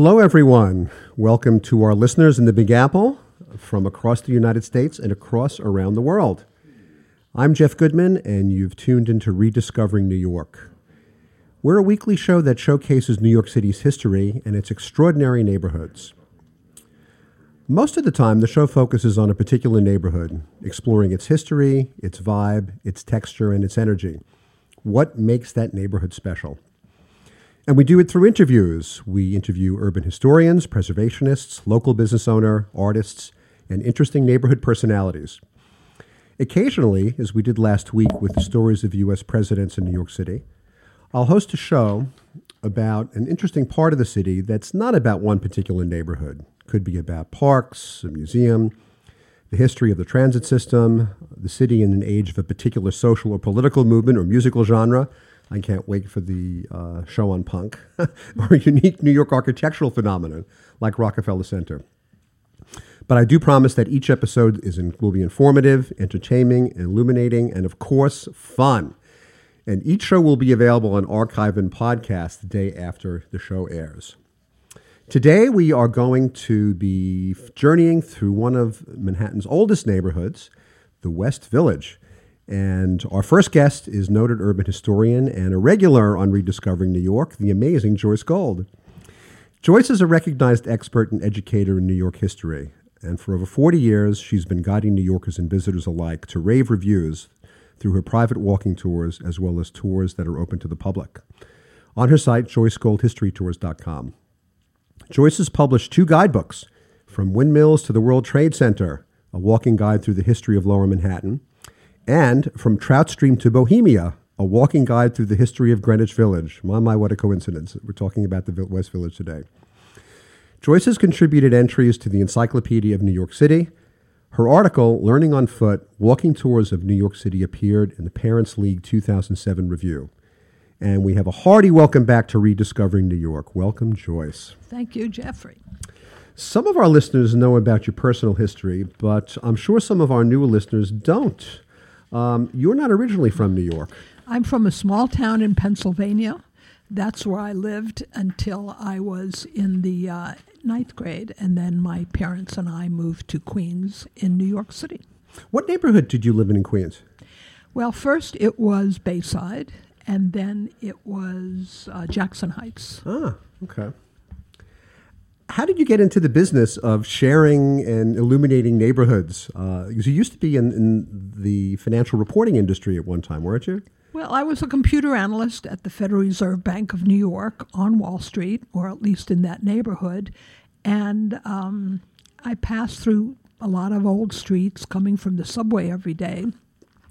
Hello, everyone. Welcome to our listeners in the Big Apple from across the United States and across around the world. I'm Jeff Goodman, and you've tuned into Rediscovering New York. We're a weekly show that showcases New York City's history and its extraordinary neighborhoods. Most of the time, the show focuses on a particular neighborhood, exploring its history, its vibe, its texture, and its energy. What makes that neighborhood special? And we do it through interviews. We interview urban historians, preservationists, local business owner, artists, and interesting neighborhood personalities. Occasionally, as we did last week with the stories of U.S. presidents in New York City, I'll host a show about an interesting part of the city that's not about one particular neighborhood. Could be about parks, a museum, the history of the transit system, the city in an age of a particular social or political movement or musical genre, I can't wait for the uh, show on punk or unique New York architectural phenomenon like Rockefeller Center. But I do promise that each episode is in, will be informative, entertaining, illuminating, and of course, fun. And each show will be available on archive and podcast the day after the show airs. Today, we are going to be journeying through one of Manhattan's oldest neighborhoods, the West Village. And our first guest is noted urban historian and a regular on Rediscovering New York, the amazing Joyce Gold. Joyce is a recognized expert and educator in New York history, and for over 40 years, she's been guiding New Yorkers and visitors alike to rave reviews through her private walking tours as well as tours that are open to the public. On her site, joycegoldhistorytours.com. Joyce has published two guidebooks, From Windmills to the World Trade Center, a walking guide through the history of Lower Manhattan, and From Trout Stream to Bohemia, a walking guide through the history of Greenwich Village. My, my, what a coincidence. We're talking about the West Village today. Joyce has contributed entries to the Encyclopedia of New York City. Her article, Learning on Foot Walking Tours of New York City, appeared in the Parents League 2007 review. And we have a hearty welcome back to Rediscovering New York. Welcome, Joyce. Thank you, Jeffrey. Some of our listeners know about your personal history, but I'm sure some of our newer listeners don't. Um, you're not originally from New York. I'm from a small town in Pennsylvania. That's where I lived until I was in the uh, ninth grade, and then my parents and I moved to Queens in New York City. What neighborhood did you live in in Queens? Well, first it was Bayside, and then it was uh, Jackson Heights. Ah, okay how did you get into the business of sharing and illuminating neighborhoods? Uh, because you used to be in, in, the financial reporting industry at one time, weren't you? Well, I was a computer analyst at the Federal Reserve Bank of New York on Wall Street, or at least in that neighborhood. And um, I passed through a lot of old streets coming from the subway every day.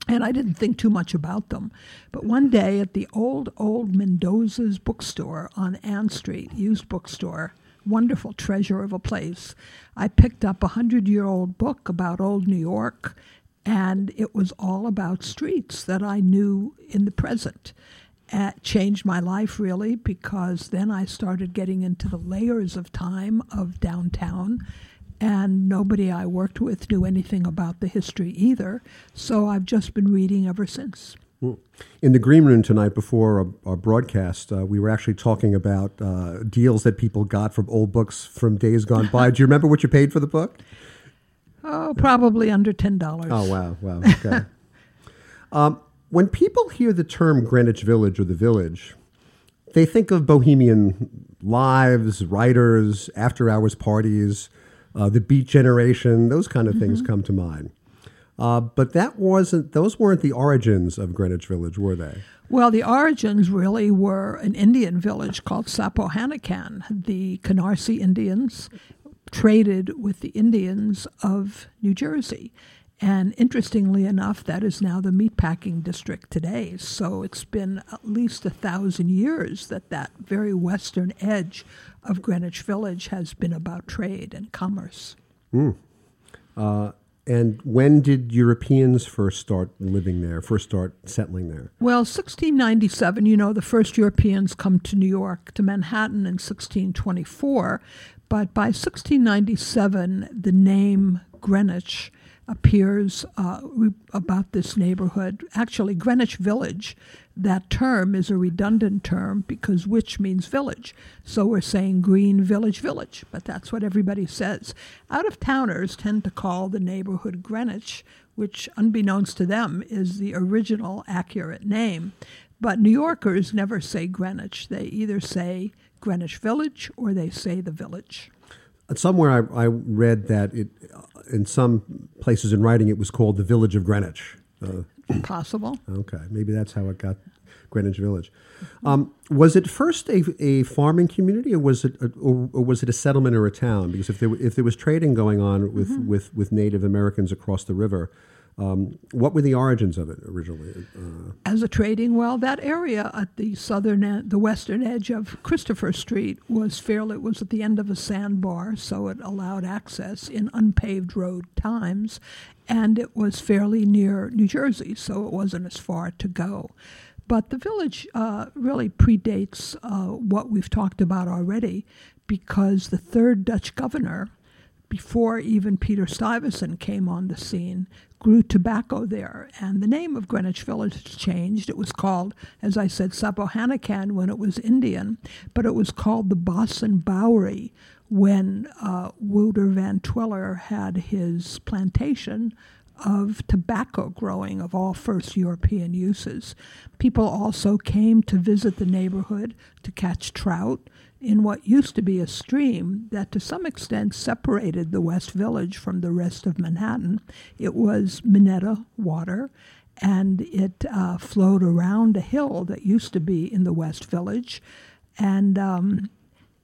And I didn't think too much about them. But one day at the old, old Mendoza's bookstore on Ann Street, used bookstore, wonderful treasure of a place. I picked up a hundred year old book about old New York, and it was all about streets that I knew in the present. It changed my life really because then I started getting into the layers of time of downtown and nobody I worked with knew anything about the history either. So I've just been reading ever since. In the green room tonight before our, our broadcast, uh, we were actually talking about uh, deals that people got from old books from days gone by. Do you remember what you paid for the book? Oh, probably under ten dollars. Oh wow, wow. Okay. um, when people hear the term Greenwich Village or the Village, they think of bohemian lives, writers, after-hours parties, uh, the Beat Generation. Those kind of mm-hmm. things come to mind. Uh, but that wasn't; those weren't the origins of Greenwich Village, were they? Well, the origins really were an Indian village called Sapokanikan. The Canarsie Indians traded with the Indians of New Jersey. And interestingly enough, that is now the meatpacking district today. So it's been at least a thousand years that that very western edge of Greenwich Village has been about trade and commerce. Mm. Uh, and when did Europeans first start living there, first start settling there? Well, 1697, you know, the first Europeans come to New York, to Manhattan in 1624. But by 1697, the name Greenwich appears uh, about this neighborhood. Actually, Greenwich Village, that term is a redundant term because which means village. So we're saying Green Village Village, but that's what everybody says. Out of towners tend to call the neighborhood Greenwich, which, unbeknownst to them, is the original accurate name. But New Yorkers never say Greenwich. They either say Greenwich Village or they say the village. Somewhere I, I read that it, in some places in writing, it was called the Village of Greenwich. Uh, Possible. Okay, maybe that's how it got Greenwich Village. Um, was it first a, a farming community, or was it, a, or, or, was it a settlement or a town? Because if there if there was trading going on with, mm-hmm. with, with Native Americans across the river, um, what were the origins of it originally? Uh, As a trading well, that area at the southern the western edge of Christopher Street was fairly it was at the end of a sandbar, so it allowed access in unpaved road times, and it was fairly near New Jersey, so it wasn't as far to go. But the village uh, really predates uh, what we've talked about already, because the third Dutch governor before even Peter Stuyvesant came on the scene, grew tobacco there, and the name of Greenwich Village changed. It was called, as I said, Sapokanikan when it was Indian, but it was called the Bossen Bouwerie when uh, Wouter Van Twiller had his plantation of tobacco growing of all first European uses. People also came to visit the neighborhood to catch trout in what used to be a stream that to some extent separated the West Village from the rest of Manhattan. It was Minetta water, and it uh, flowed around a hill that used to be in the West Village, and um,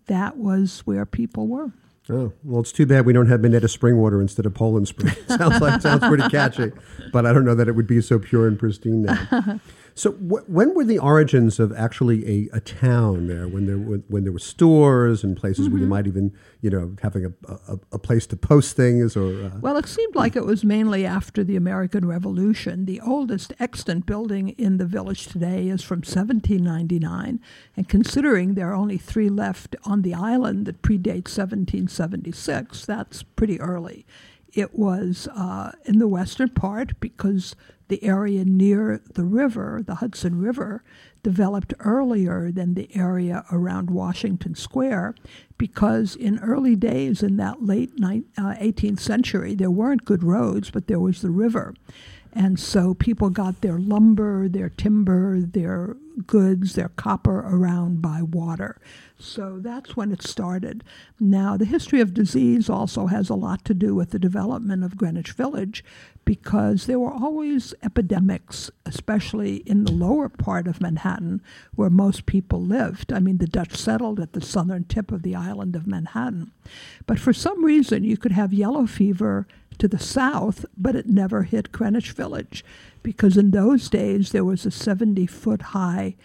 that was where people were. Oh well, it's too bad we don't have Minetta spring water instead of Poland Spring. sounds like sounds pretty catchy, but I don't know that it would be so pure and pristine now. So wh- when were the origins of actually a, a town there? When there when, when there were stores and places mm-hmm. where you mm-hmm. might even you know having a, a, a place to post things or uh... well, it seemed like it was mainly after the American Revolution. The oldest extant building in the village today is from 1799, and considering there are only three left on the island that predate 1776, that's pretty early. It was uh, in the western part because the area near the river, the Hudson River, developed earlier than the area around Washington Square because in early days in that late uh, 18th century, there weren't good roads, but there was the river. And so people got their lumber, their timber, their goods, their copper around by water. So that's when it started. Now, the history of disease also has a lot to do with the development of Greenwich Village because there were always epidemics, especially in the lower part of Manhattan where most people lived. I mean, the Dutch settled at the southern tip of the island of Manhattan. But for some reason, you could have yellow fever to the south, but it never hit Greenwich Village because in those days there was a 70 foot high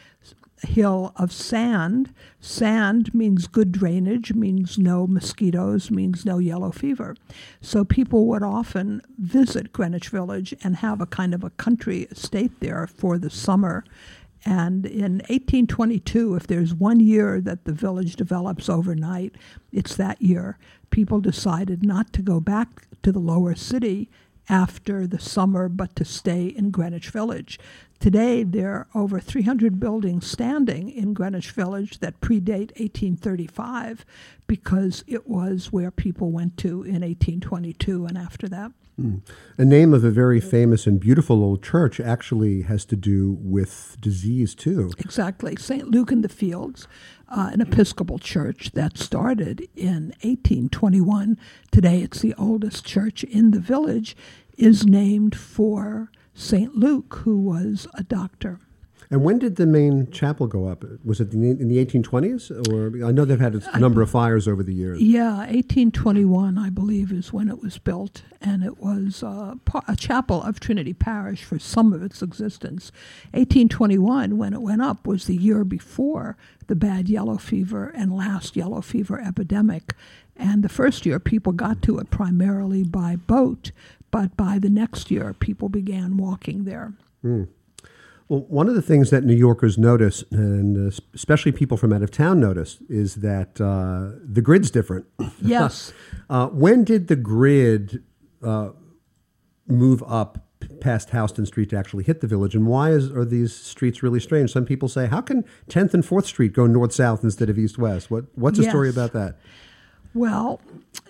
hill of sand. Sand means good drainage, means no mosquitoes, means no yellow fever. So people would often visit Greenwich Village and have a kind of a country estate there for the summer. And in 1822, if there's one year that the village develops overnight, it's that year. People decided not to go back to the lower city after the summer, but to stay in Greenwich Village. Today, there are over 300 buildings standing in Greenwich Village that predate 1835 because it was where people went to in 1822 and after that. Mm. A name of a very famous and beautiful old church actually has to do with disease, too. Exactly. St. Luke in the Fields, uh, an Episcopal church that started in 1821. Today, it's the oldest church in the village, is named for St. Luke, who was a doctor. And when did the main chapel go up? Was it in the 1820s? Or I know they've had a number of fires over the years. Yeah, 1821, I believe, is when it was built, and it was uh, a chapel of Trinity Parish for some of its existence. 1821, when it went up, was the year before the bad yellow fever and last yellow fever epidemic. And the first year, people got to it primarily by boat but by the next year, people began walking there. Mm. Well, one of the things that New Yorkers notice, and uh, especially people from out of town notice, is that uh, the grid's different. Yes. uh, when did the grid uh, move up past Houston Street to actually hit the village. And why is, are these streets really strange? Some people say, how can 10th and 4th Street go north south instead of east west? What, what's the Yes. story about that? Well,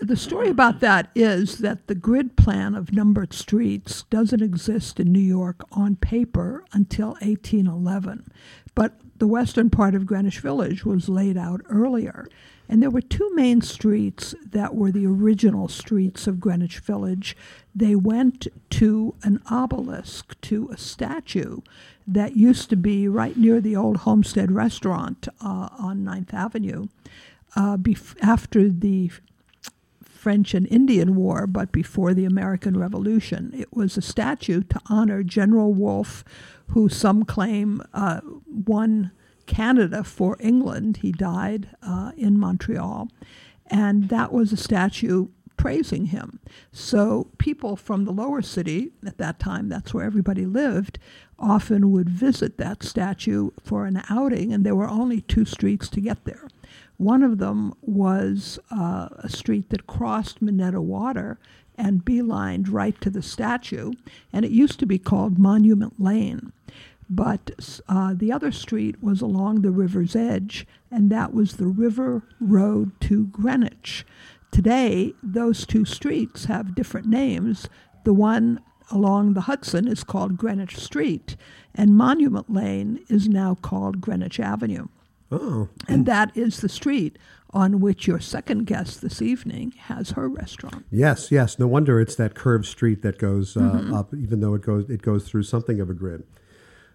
the story about that is that the grid plan of numbered streets doesn't exist in New York on paper until 1811. But the western part of Greenwich Village was laid out earlier. And there were two main streets that were the original streets of Greenwich Village. They went to an obelisk, to a statue that used to be right near the old Homestead restaurant uh, on Ninth Avenue uh, bef- after the French and Indian War, but before the American Revolution. It was a statue to honor General Wolfe, who some claim uh, won Canada for England. He died uh, in Montreal. And that was a statue praising him. So people from the lower city, at that time, that's where everybody lived, often would visit that statue for an outing, and there were only two streets to get there. One of them was uh, a street that crossed Minetta Water and beelined right to the statue, and it used to be called Monument Lane. But uh, the other street was along the river's edge, and that was the River Road to Greenwich. Today, those two streets have different names. The one along the Hudson is called Greenwich Street, and Monument Lane is now called Greenwich Avenue. Oh, And that is the street on which your second guest this evening has her restaurant. yes, yes. No wonder it's that curved street that goes uh, Mm-hmm. up, even though it goes it goes through something of a grid.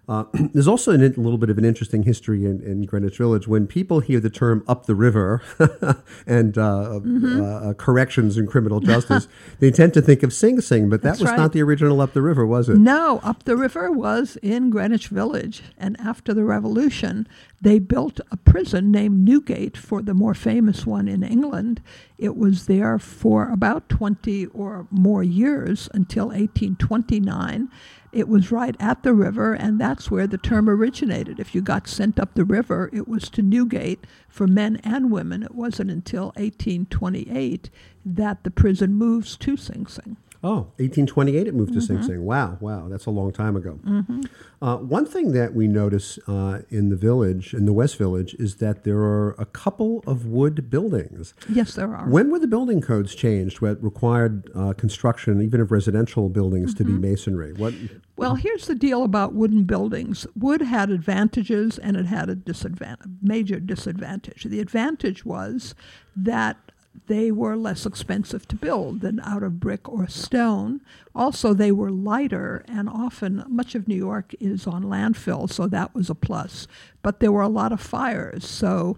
Uh, there's also an, a little bit of an interesting history in, in Greenwich Village. When people hear the term "up the river" and uh, Mm-hmm. uh, corrections in criminal justice, they tend to think of Sing Sing, but that That's was right. not the original "Up the River," was it? No, up the river was in Greenwich Village. And after the Revolution, they built a prison named Newgate for the more famous one in England. It was there for about 20 or more years until 1829. It was right at the river, and that's where the term originated. If you got sent up the river, it was to Newgate for men and women. It wasn't until 1828 that the prison moves to Sing Sing. Oh, 1828 it moved to Mm-hmm. Sing Sing. Wow, wow, that's a long time ago. Uh, one thing that we notice uh, in the village, in the West Village, is that there are a couple of wood buildings. Yes, there are. When were the building codes changed that required uh, construction, even of residential buildings, to be Mm-hmm. masonry? What? Well, here's the deal about wooden buildings. Wood had advantages and it had a disadvantage, major disadvantage. The advantage was that they were less expensive to build than out of brick or stone. Also, they were lighter, and often much of New York is on landfill, so that was a plus. But there were a lot of fires, so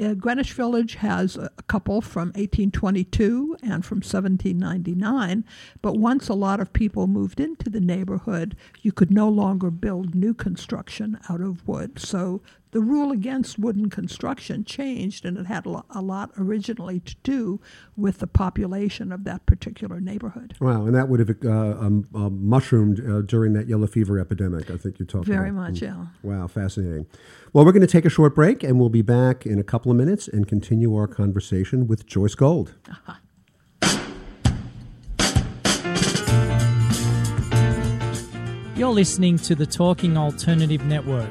uh, Greenwich Village has a a couple from 1822 and from 1799, but once a lot of people moved into the neighborhood, you could no longer build new construction out of wood. So the rule against wooden construction changed, and it had a lot originally to do with the population of that particular neighborhood. Wow, and that would have uh, um, uh, mushroomed uh, during that yellow fever epidemic. I think you talked Very about. Very much, yeah. Wow, fascinating. Well, we're going to take a short break, and we'll be back in a couple of minutes and continue our conversation with Joyce Gold. You're listening to the Talking Alternative Network.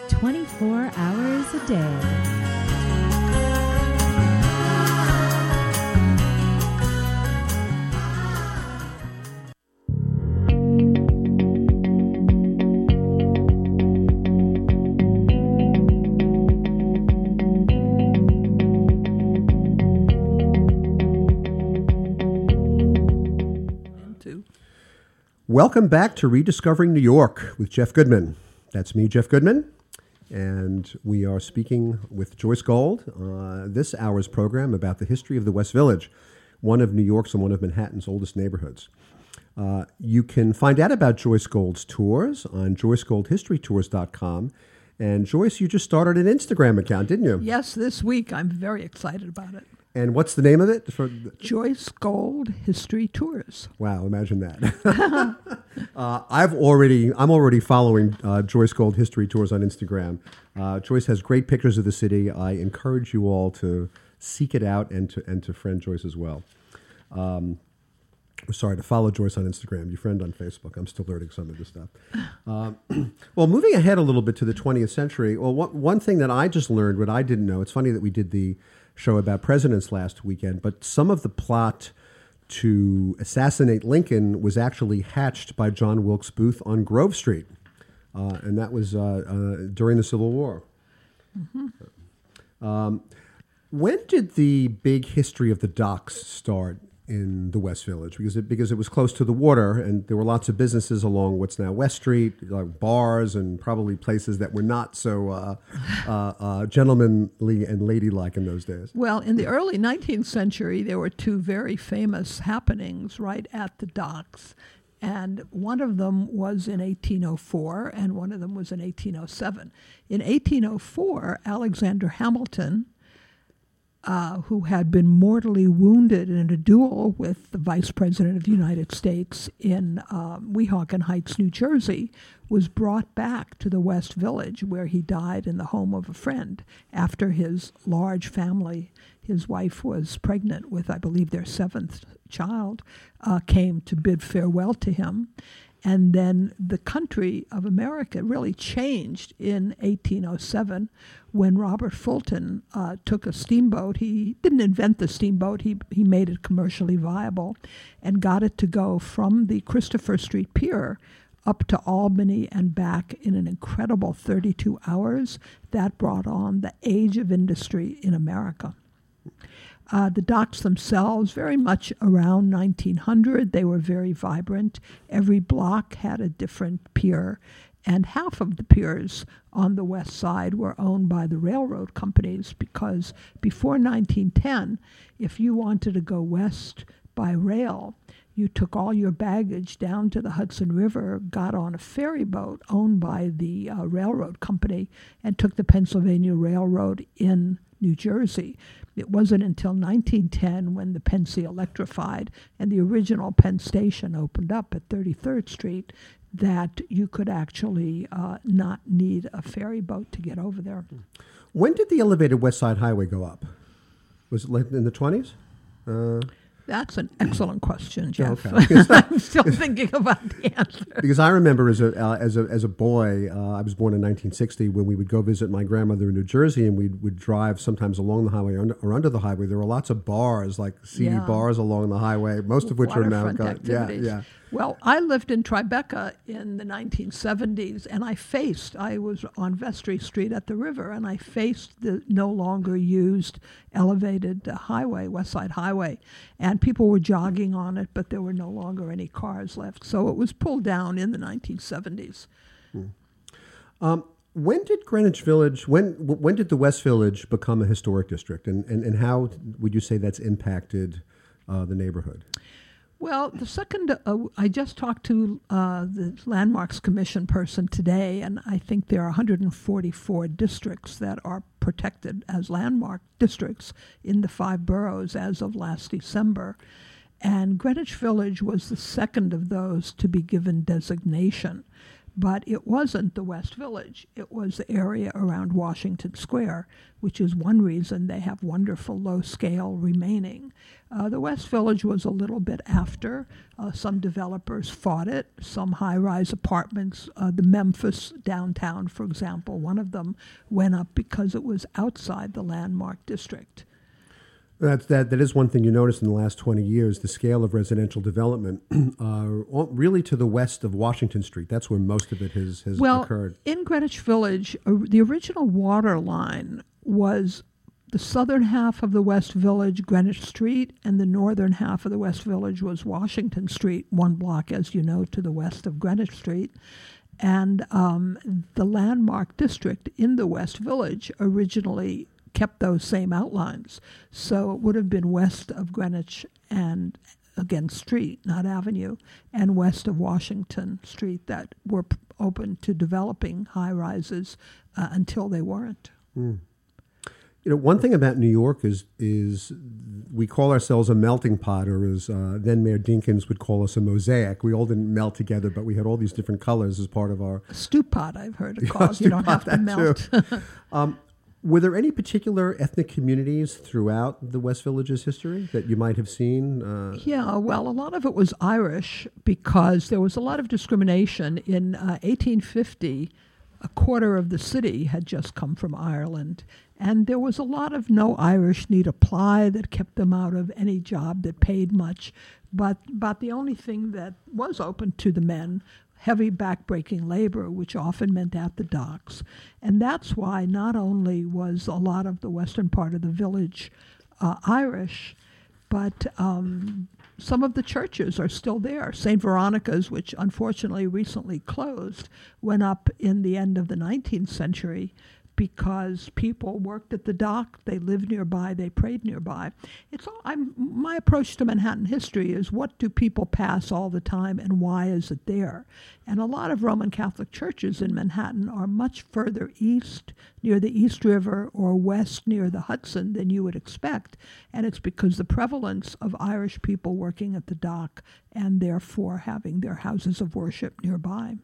24 hours a day. Welcome back to Rediscovering New York with Jeff Goodman. That's me, Jeff Goodman. And we are speaking with Joyce Gold, uh, this hour's program about the history of the West Village, one of New York's and one of Manhattan's oldest neighborhoods. Uh, you can find out about Joyce Gold's tours on joycegoldhistorytours.com. And Joyce, you just started an Instagram account, didn't you? yes, this week I'm very excited about it. And what's the name of it? For, Joyce Gold History Tours. Wow, imagine that. uh, I've already, I'm already following uh, Joyce Gold History Tours on Instagram. Uh, Joyce has great pictures of the city. I encourage you all to seek it out and to and to friend Joyce as well. Um, sorry to follow Joyce on Instagram. You friend on Facebook. I'm still learning some of this stuff. Um, well, moving ahead a little bit to the 20th century. Well, one, one thing that I just learned, what I didn't know. It's funny that we did the show about presidents last weekend, but some of the plot to assassinate Lincoln was actually hatched by John Wilkes Booth on Grove Street, uh, and that was uh, uh, during the Civil War. Um, when did the big history of the docks start in the West Village? Because it, because it was close to the water, and there were lots of businesses along what's now West Street, like bars, and probably places that were not so uh, uh, uh, gentlemanly and ladylike in those days. Well, in the early 19th century, there were two very famous happenings right at the docks. And one of them was in 1804, and one of them was in 1807. In 1804, Alexander Hamilton, uh, who had been mortally wounded in a duel with the Vice President of the United States in um, Weehawken Heights, New Jersey, was brought back to the West Village, where he died in the home of a friend after his large family. His wife was pregnant with, I believe, their seventh child, uh, came to bid farewell to him. And then the country of America really changed in 1807 when Robert Fulton uh, took a steamboat. He didn't invent the steamboat, he, he made it commercially viable and got it to go from the Christopher Street Pier up to Albany and back in an incredible 32 hours. That brought on the age of industry in America. Uh, the docks themselves, very much around 1900, they were very vibrant. Every block had a different pier, and half of the piers on the west side were owned by the railroad companies because before 1910, if you wanted to go west by rail, you took all your baggage down to the Hudson River, got on a ferry boat owned by the uh, railroad company, and took the Pennsylvania Railroad in New Jersey. It wasn't until 1910 when the Penn Sea electrified and the original Penn Station opened up at 33rd Street that you could actually uh, not need a ferry boat to get over there. When did the elevated West Side Highway go up? Was it in the 20s? That's an excellent question, Jeff. Okay. I'm still thinking about the answer. Because I remember as a uh, as a as a boy, uh, I was born in 1960. When we would go visit my grandmother in New Jersey, and we would drive sometimes along the highway or under, or under the highway, there were lots of bars, like seedy Yeah. bars along the highway, most of which are now waterfront gone. Yeah, yeah. Well, I lived in Tribeca in the 1970s, and I faced, I was on Vestry Street at the river, and I faced the no longer used elevated uh, highway, West Side Highway, and people were jogging on it, but there were no longer any cars left. So it was pulled down in the 1970s. When did Greenwich Village? When when did the West Village become a historic district, and and, and how would you say that's impacted uh, the neighborhood? Well, the second, uh, I just talked to uh, the Landmarks Commission person today, and I think there are 144 districts that are protected as landmark districts in the five boroughs as of last December. And Greenwich Village was the second of those to be given designation. But it wasn't the West Village. It was the area around Washington Square, which is one reason they have wonderful low scale remaining. Uh, the West Village was a little bit after. Uh, some developers fought it. Some high rise apartments, uh, the Memphis downtown, for example, one of them went up because it was outside the landmark district. That's, that, that is one thing you notice in the last 20 years the scale of residential development, uh, really to the west of Washington Street. That's where most of it has, has well, occurred. in Greenwich Village, uh, the original water line was the southern half of the West Village, Greenwich Street, and the northern half of the West Village was Washington Street, one block, as you know, to the west of Greenwich Street. And um, the landmark district in the West Village originally kept those same outlines. So it would have been west of Greenwich and again street, not avenue, and west of Washington Street that were p- open to developing high rises uh, until they weren't. Mm. You know, one thing about New York is is we call ourselves a melting pot, or as uh, then Mayor Dinkins would call us a mosaic. We all didn't melt together, but we had all these different colors as part of our a stew pot. I've heard it called. you don't have to melt. um, were there any particular ethnic communities throughout the West Village's history that you might have seen? Uh, yeah, well, a lot of it was Irish because there was a lot of discrimination. In uh, 1850, a quarter of the city had just come from Ireland, and there was a lot of no Irish need apply that kept them out of any job that paid much. But, but the only thing that was open to the men heavy backbreaking labor, which often meant at the docks. And that's why not only was a lot of the western part of the village uh, Irish, but um, some of the churches are still there. St. Veronica's, which unfortunately recently closed, went up in the end of the 19th century because people worked at the dock, they lived nearby, they prayed nearby. It's all, I'm, my approach to Manhattan history is what do people pass all the time and why is it there? And a lot of Roman Catholic churches in Manhattan are much further east near the East River or west near the Hudson than you would expect. And it's because the prevalence of Irish people working at the dock and therefore having their houses of worship nearby.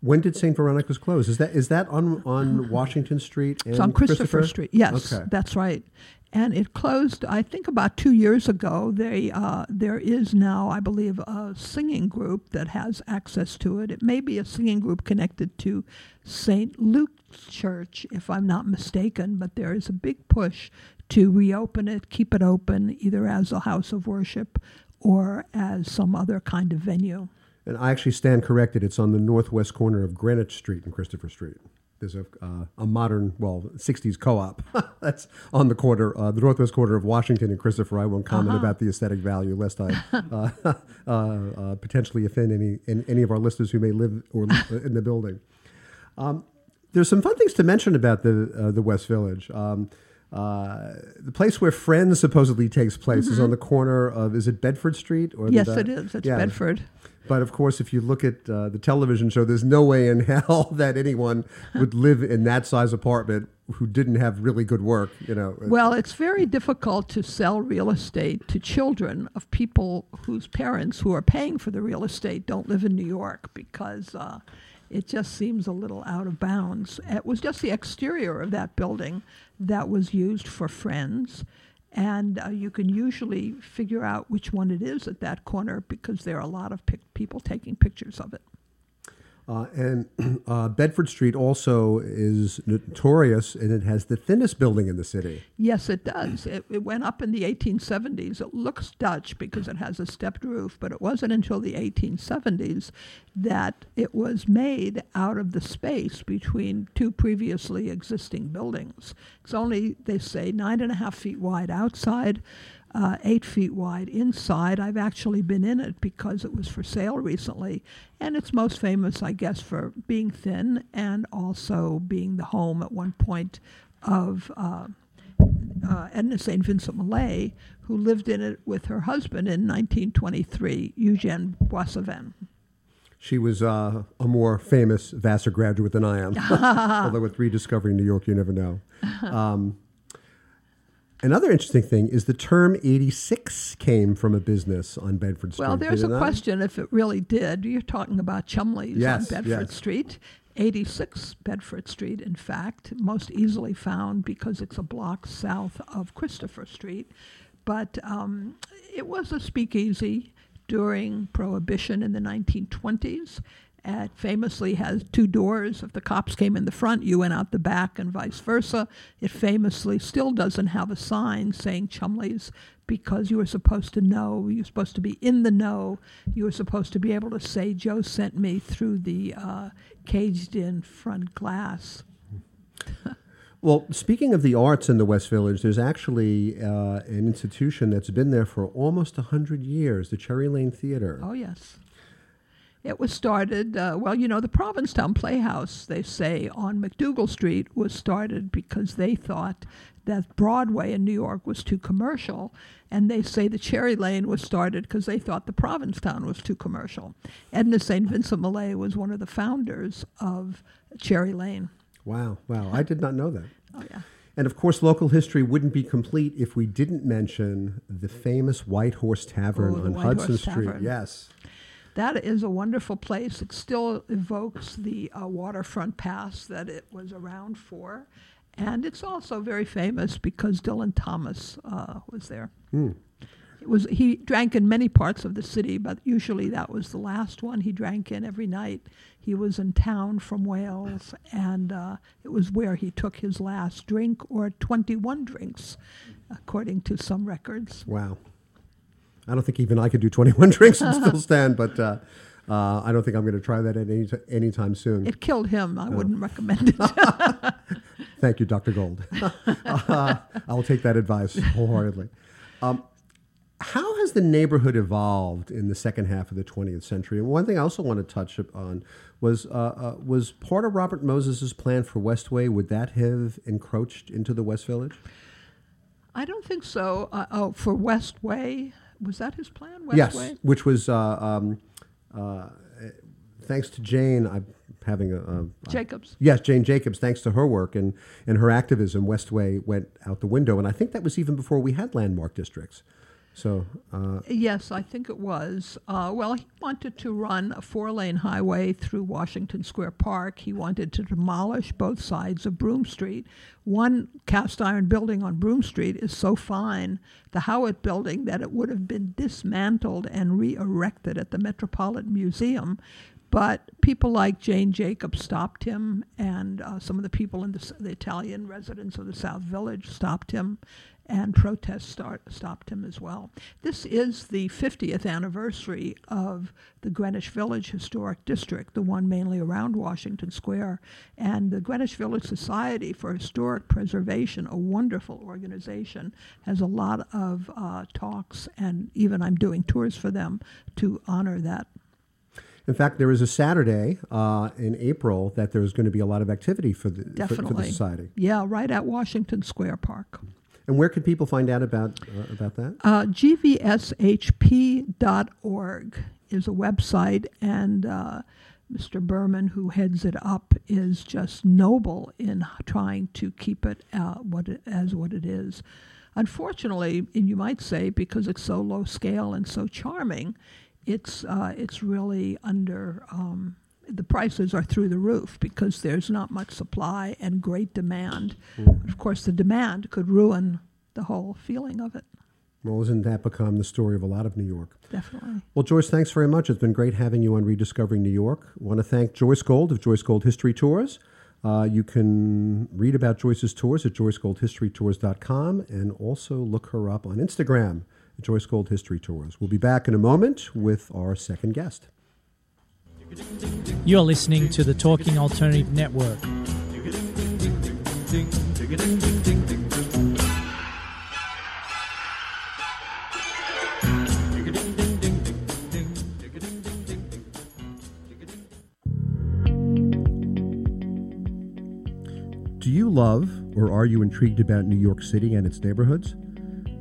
When did St. Veronica's close? Is that is that on on Washington Street and it's on Christopher, Christopher? Street? Yes, Okay. that's right. And it closed, I think, about two years ago. They uh, there is now, I believe, a singing group that has access to it. It may be a singing group connected to St. Luke's Church, if I'm not mistaken. But there is a big push to reopen it, keep it open, either as a house of worship or as some other kind of venue. And I actually stand corrected. It's on the northwest corner of Greenwich Street and Christopher Street. There's a, uh, a modern, well, 60s co op that's on the corner, uh, the northwest corner of Washington and Christopher. I won't comment Uh-huh. about the aesthetic value lest I uh, uh, uh, potentially offend any, any any of our listeners who may live or live in the building. Um, there's some fun things to mention about the uh, the West Village. Um, uh, the place where Friends supposedly takes place is on the corner of is it Bedford Street or Mm-hmm. Yes, the, it is. It's yeah. Bedford. But of course, if you look at uh, the television show, there's no way in hell that anyone would live in that size apartment who didn't have really good work. You know. Well, it's very difficult to sell real estate to children of people whose parents who are paying for the real estate don't live in New York because uh, it just seems a little out of bounds. It was just the exterior of that building that was used for friends. And uh, you can usually figure out which one it is at that corner because there are a lot of pic- people taking pictures of it. Uh, and uh, Bedford Street also is notorious, and it has the thinnest building in the city. Yes, it does. It, it went up in the 1870s. It looks Dutch because it has a stepped roof, but it wasn't until the 1870s that it was made out of the space between two previously existing buildings. It's only, they say, nine and a half feet wide outside, uh, eight feet wide inside. I've actually been in it because it was for sale recently, and it's most famous, I guess, for being thin and also being the home at one point of uh, uh, Edna St. Vincent Millay, who lived in it with her husband in 1923, Eugene Boissevain. She was uh, a more famous Vassar graduate than I am. Although with rediscovering New York, you never know. Um, Another interesting thing is the term 86 came from a business on Bedford Street. Well, there's a question if it really did. You're talking about Chumley's Yes, on Bedford yes. Street. 86 Bedford Street, in fact, most easily found because it's a block south of Christopher Street. But um, it was a speakeasy during Prohibition in the 1920s. It famously has two doors. If the cops came in the front, you went out the back, and vice versa. It famously still doesn't have a sign saying Chumley's because you were supposed to know, you were supposed to be in the know. You were supposed to be able to say, Joe sent me through the uh, caged in front glass. Well, speaking of the arts in the West Village, there's actually uh, an institution that's been there for almost 100 years, the Cherry Lane Theater. Oh, yes. It was started, uh, well, you know, the Provincetown Playhouse, they say, on MacDougal Street was started because they thought that Broadway in New York was too commercial. And they say the Cherry Lane was started because they thought the Provincetown was too commercial. Edna St. Vincent Millay was one of the founders of Cherry Lane. Wow, wow. I did not know that. Oh, yeah. And of course, local history wouldn't be complete if we didn't mention the famous White Horse Tavern Oh, the on White Hudson Horse Street. Tavern. Yes. That is a wonderful place. It still evokes the uh, waterfront pass that it was around for. And it's also very famous because Dylan Thomas uh, was there. It was he drank in many parts of the city, but usually that was the last one he drank in every night. He was in town from Wales, and uh, it was where he took his last drink or 21 drinks, according to some records. Wow. I don't think even I could do 21 drinks and still stand, but uh, uh, I don't think I'm going to try that at any t- anytime soon. It killed him. I wouldn't recommend it. Thank you, Dr. Gold. uh, I'll take that advice wholeheartedly. Um, how has the neighborhood evolved in the second half of the 20th century? And one thing I also want to touch on was uh, uh, was part of Robert Moses's plan for Westway. Would that have encroached into the West Village? I don't think so. Uh, oh, for Westway, was that his plan? Westway? Yes, which was uh, um, uh, thanks to Jane. I'm having a, a Jacobs. Yes, Jane Jacobs. Thanks to her work and, and her activism, Westway went out the window, and I think that was even before we had landmark districts. So uh, Yes, I think it was. Uh, well, he wanted to run a four lane highway through Washington Square Park. He wanted to demolish both sides of Broome Street. One cast iron building on Broome Street is so fine, the Haughwout building, that it would have been dismantled and re erected at the Metropolitan Museum. But people like Jane Jacobs stopped him, and uh, some of the people in the, the Italian residents of the South Village stopped him, and protests start, stopped him as well. This is the 50th anniversary of the Greenwich Village Historic District, the one mainly around Washington Square. And the Greenwich Village Society for Historic Preservation, a wonderful organization, has a lot of uh, talks, and even I'm doing tours for them to honor that. in fact, there is a Saturday uh, in April that there's going to be a lot of activity for the, for, for the society. Yeah, right at Washington Square Park. And where can people find out about uh, about that? Uh, GVSHP.org is a website, and uh, Mr. Berman, who heads it up, is just noble in trying to keep it uh, what it, as what it is. Unfortunately, and you might say because it's so low scale and so charming, it's uh, it's really under. Um, the prices are through the roof because there's not much supply and great demand. Of course, the demand could ruin the whole feeling of it. Well, isn't that become the story of a lot of New York? Definitely. Well, Joyce, thanks very much. It's been great having you on Rediscovering New York. I want to thank Joyce Gold of Joyce Gold History Tours. Uh, you can read about Joyce's tours at joycegoldhistorytours.com and also look her up on Instagram at Joyce Gold History Tours. We'll be back in a moment with our second guest. You're listening to the Talking Alternative Network. Do you love or are you intrigued about New York City and its neighborhoods?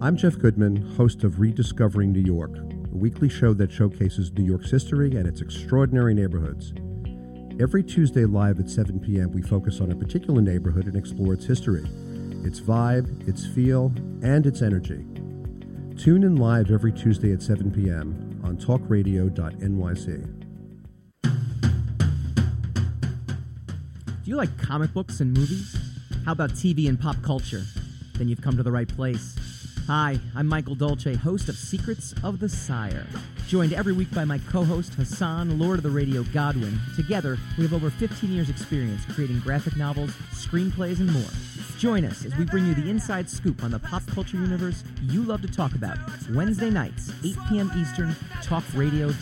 I'm Jeff Goodman, host of Rediscovering New York, a weekly show that showcases New York's history and its extraordinary neighborhoods. Every Tuesday live at 7 p.m., we focus on a particular neighborhood and explore its history. its vibe, its feel, and its energy. Tune in live every Tuesday at 7 p.m. on talkradio.nyc. Do you like comic books and movies? How about TV and pop culture? Then you've come to the right place. Hi, I'm Michael Dolce, host of Secrets of the Sire. Joined every week by my co host Hassan, Lord of the Radio Godwin. Together, we have over 15 years' experience creating graphic novels, screenplays, and more. Join us as we bring you the inside scoop on the pop culture universe you love to talk about. Wednesday nights, 8 p.m. Eastern, talkradio.nyc.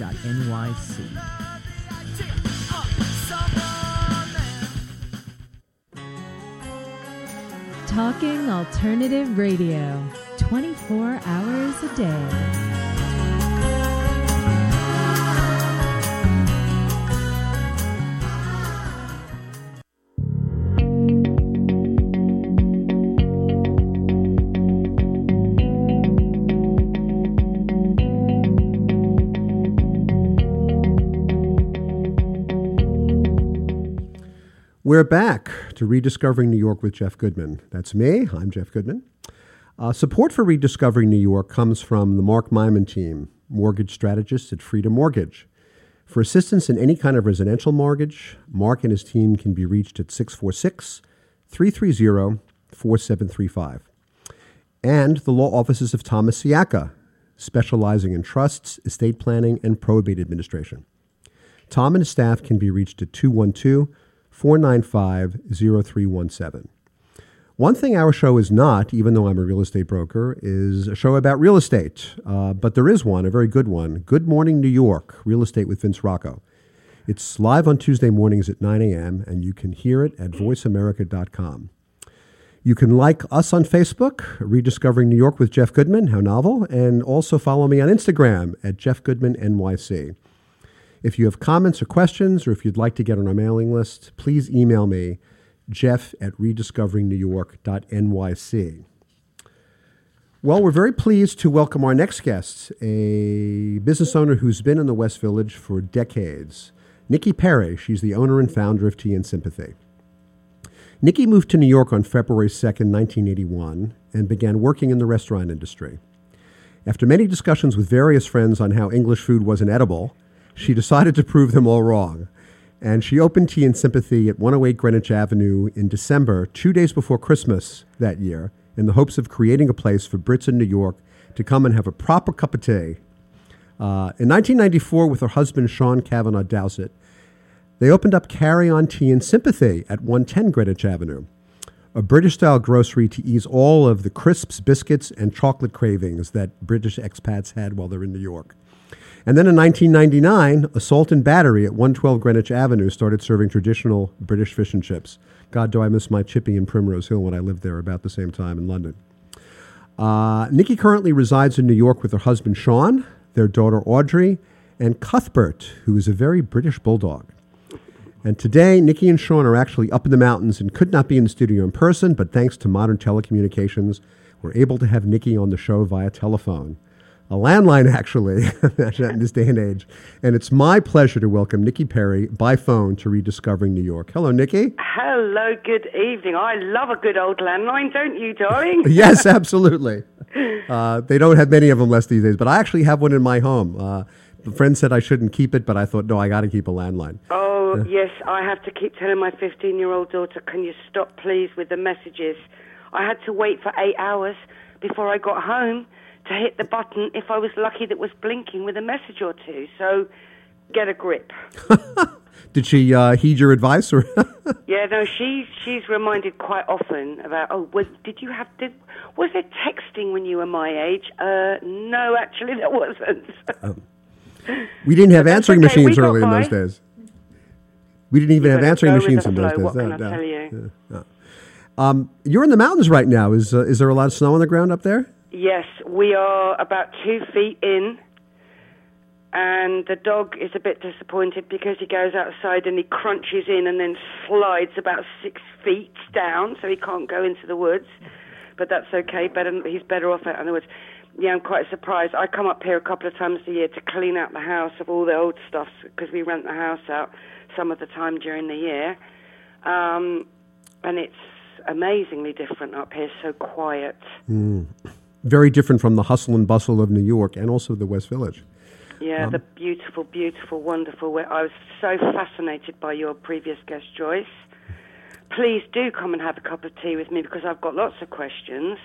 Talking Alternative Radio, 24 hours a day. We're back to Rediscovering New York with Jeff Goodman. That's me. I'm Jeff Goodman. Uh, support for Rediscovering New York comes from the Mark Myman team, mortgage strategists at Freedom Mortgage. For assistance in any kind of residential mortgage, Mark and his team can be reached at 646 330 4735. And the law offices of Thomas Siaka, specializing in trusts, estate planning, and probate administration. Tom and his staff can be reached at 212 495 0317. One thing our show is not, even though I'm a real estate broker, is a show about real estate. Uh, but there is one, a very good one Good Morning New York, Real Estate with Vince Rocco. It's live on Tuesday mornings at 9 a.m., and you can hear it at voiceamerica.com. You can like us on Facebook, Rediscovering New York with Jeff Goodman, how novel, and also follow me on Instagram at Jeff Goodman NYC. If you have comments or questions, or if you'd like to get on our mailing list, please email me, jeff at rediscoveringnewyork.nyc. Well, we're very pleased to welcome our next guest, a business owner who's been in the West Village for decades. Nikki Perry, she's the owner and founder of Tea and Sympathy. Nikki moved to New York on February 2nd, 1981, and began working in the restaurant industry. After many discussions with various friends on how English food wasn't edible, she decided to prove them all wrong. And she opened Tea and Sympathy at 108 Greenwich Avenue in December, two days before Christmas that year, in the hopes of creating a place for Brits in New York to come and have a proper cup of tea. Uh, in 1994, with her husband Sean Kavanagh Dowsett, they opened up Carry On Tea and Sympathy at 110 Greenwich Avenue, a British style grocery to ease all of the crisps, biscuits, and chocolate cravings that British expats had while they're in New York. And then in 1999, Assault and Battery at 112 Greenwich Avenue started serving traditional British fish and chips. God, do I miss my chippy in Primrose Hill when I lived there about the same time in London. Uh, Nikki currently resides in New York with her husband Sean, their daughter Audrey, and Cuthbert, who is a very British bulldog. And today, Nikki and Sean are actually up in the mountains and could not be in the studio in person, but thanks to modern telecommunications, we're able to have Nikki on the show via telephone. A landline, actually, in this day and age. And it's my pleasure to welcome Nikki Perry by phone to Rediscovering New York. Hello, Nikki. Hello, good evening. I love a good old landline, don't you, darling? yes, absolutely. Uh, they don't have many of them left these days, but I actually have one in my home. Uh, a friend said I shouldn't keep it, but I thought, no, I got to keep a landline. Oh, yes, I have to keep telling my 15 year old daughter, can you stop, please, with the messages? I had to wait for eight hours before I got home to hit the button if I was lucky that was blinking with a message or two. So get a grip. Did she uh, heed your advice? Or yeah, no, she's she's reminded quite often about. Oh, was did you have did was there texting when you were my age? Uh, no, actually, there wasn't. Oh. we didn't have answering okay, machines early in those days. We didn't even You have answering machines in those days. what can I tell you? no. Um, you're in the mountains right now. Is uh, is there a lot of snow on the ground up there? Yes, we are about two feet in, and the dog is a bit disappointed because he goes outside and he crunches in and then slides about six feet down, so he can't go into the woods. But that's okay. Better, he's better off out in the woods. Yeah, I'm quite surprised. I come up here a couple of times a year to clean out the house of all the old stuff because we rent the house out some of the time during the year, um, and it's amazingly different up here, so quiet. Very different from the hustle and bustle of New York and also the West Village. Yeah, um, the beautiful, beautiful, wonderful. I was so fascinated by your previous guest, Joyce. Please do come and have a cup of tea with me because I've got lots of questions.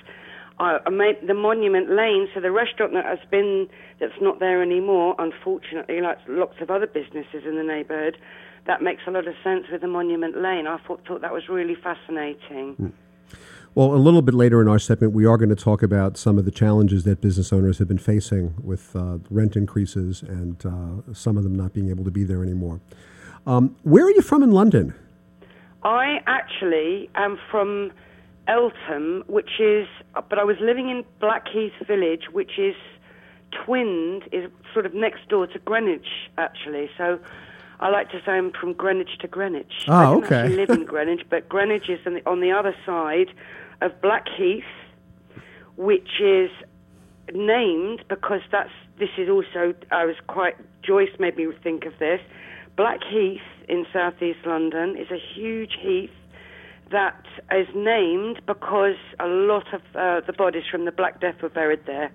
I, I made the Monument Lane, so the restaurant that has been that's not there anymore, unfortunately, like lots of other businesses in the neighbourhood. That makes a lot of sense with the Monument Lane. I thought thought that was really fascinating. Mm. Well, a little bit later in our segment, we are going to talk about some of the challenges that business owners have been facing with uh, rent increases and uh, some of them not being able to be there anymore. Um, where are you from in London? I actually am from Eltham, which is, but I was living in Blackheath Village, which is twinned, is sort of next door to Greenwich, actually. So I like to say I'm from Greenwich to Greenwich. Oh, I don't okay. live in Greenwich, but Greenwich is on the, on the other side of Blackheath, which is named because that's this is also I was quite Joyce made me think of this. Blackheath in southeast London is a huge heath that is named because a lot of uh, the bodies from the Black Death were buried there.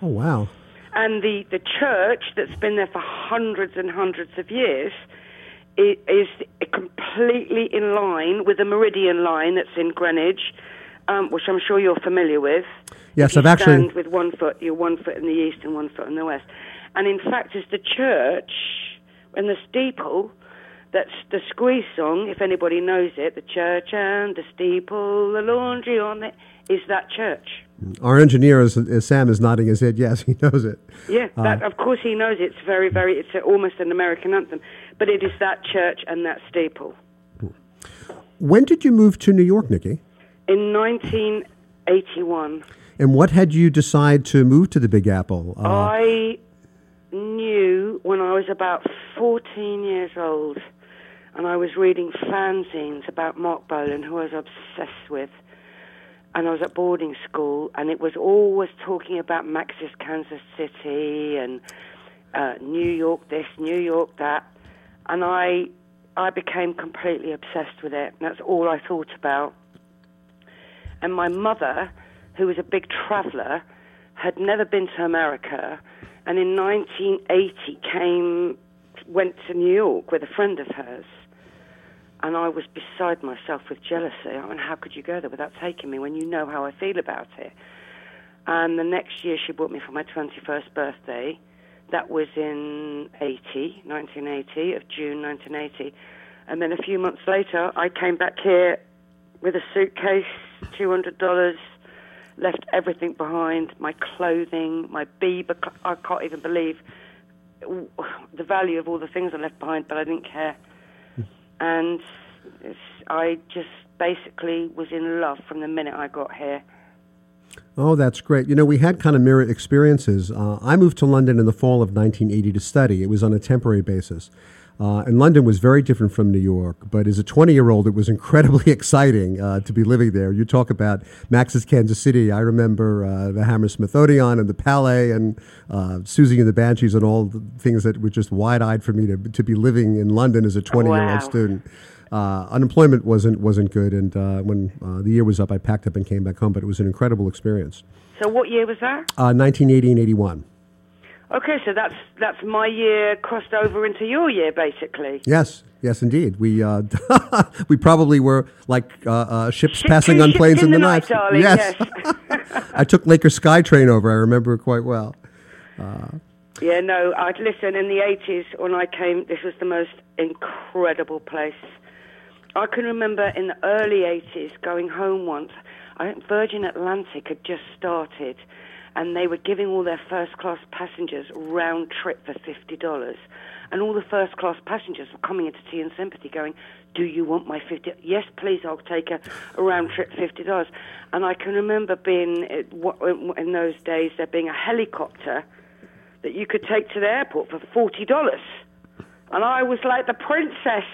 Oh, wow. And the, the church that's been there for hundreds and hundreds of years is completely in line with the Meridian line that's in Greenwich, um, which I'm sure you're familiar with. Yes, I've actually- with one foot, you're one foot in the east and one foot in the west. And in fact, it's the church and the steeple that's the squeeze song, if anybody knows it, the church and the steeple, the laundry on it, is that church. Our engineer, is, is Sam, is nodding his head. Yes, he knows it. Yeah, Uh, of course he knows it's very, very, it's almost an American anthem, but it is that church and that steeple. When did you move to New York, Nikki? In 1981, And what had you decide to move to the Big Apple? Uh, I knew when I was about 14 years old, and I was reading fanzines about Marc Bolan, who I was obsessed with. And I was at boarding school, and it was always talking about Max's Kansas City and uh, New York this, New York that. And I, I became completely obsessed with it. That's all I thought about. And my mother, who was a big traveler, had never been to America, and in 1980 came, went to New York with a friend of hers. And I was beside myself with jealousy. I mean, how could you go there without taking me when you know how I feel about it? And the next year she bought me for my 21st birthday. That was in 80, 1980, of June 1980. And then a few months later, I came back here with a suitcase, $200, left everything behind my clothing, my Biba. I can't even believe the value of all the things I left behind, but I didn't care. And I just basically was in love from the minute I got here. Oh, that's great. You know, we had kind of mirror experiences. Uh, I moved to London in the fall of 1980 to study. It was on a temporary basis. Uh, and London was very different from New York, but as a 20 year old, it was incredibly exciting uh, to be living there. You talk about Max's Kansas City. I remember uh, the Hammersmith Odeon and the Palais and uh, Siouxsie and the Banshees and all the things that were just wide eyed for me to, to be living in London as a 20 year Wow. old student. Uh, unemployment wasn't wasn't good, and uh, when uh, the year was up, I packed up and came back home. But it was an incredible experience. So what year was that? Uh, 1980 and 81. Okay, so that's that's my year crossed over into your year, basically. Yes, yes, indeed. We uh, we probably were like uh, uh, ships Ship- passing on planes in the the night. night, darling, yes, I took Laker SkyTrain over. I remember it quite well. Yeah, no, I'd listen in the 80s when I came, this was the most incredible place. I can remember in the early 80s going home once. I think Virgin Atlantic had just started and they were giving all their first class passengers round trip for $50. And all the first class passengers were coming into Tea and Sympathy going, Do you want my 50 Yes, please, I'll take a, a round trip $50. And I can remember being, uh, in those days, there being a helicopter that you could take to the airport for forty dollars, and I was like the princess,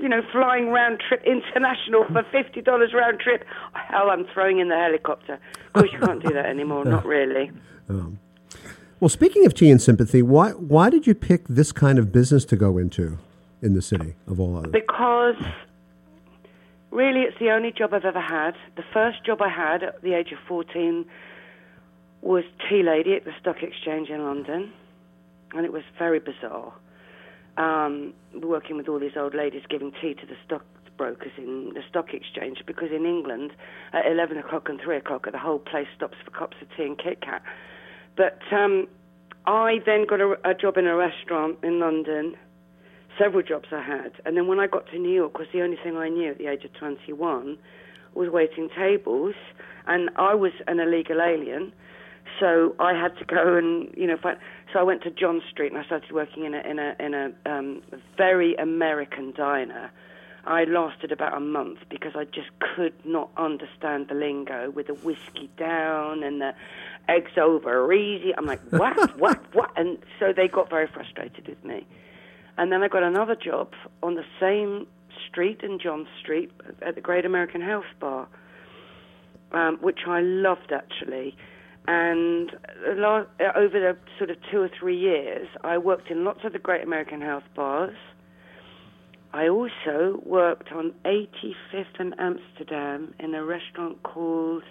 you know, flying round trip international for fifty dollars round trip. Hell, I'm throwing in the helicopter. Of course, you can't do that anymore. Not really. Um, well, speaking of tea and sympathy, why why did you pick this kind of business to go into in the city of all others? because really, it's the only job I've ever had. The first job I had at the age of 14 was tea lady at the Stock Exchange in London, and it was very bizarre. Um, working with all these old ladies giving tea to the stockbrokers in the stock exchange because in England at 11 o'clock and 3 o'clock the whole place stops for cups of tea and Kit Kat. But um, I then got a, a job in a restaurant in London, several jobs I had. And then when I got to New York was the only thing I knew at the age of 21 was waiting tables. And I was an illegal alien. So I had to go and you know find. So I went to John Street and I started working in a in a in a um, very American diner. I lasted about a month because I just could not understand the lingo with the whiskey down and the eggs over easy. I'm like, what, what, what? And so they got very frustrated with me. And then I got another job on the same street in John Street at the Great American Health Bar, um, which I loved actually. And over the sort of two or three years, I worked in lots of the Great American Health Bars. I also worked on 85th and Amsterdam in a restaurant called,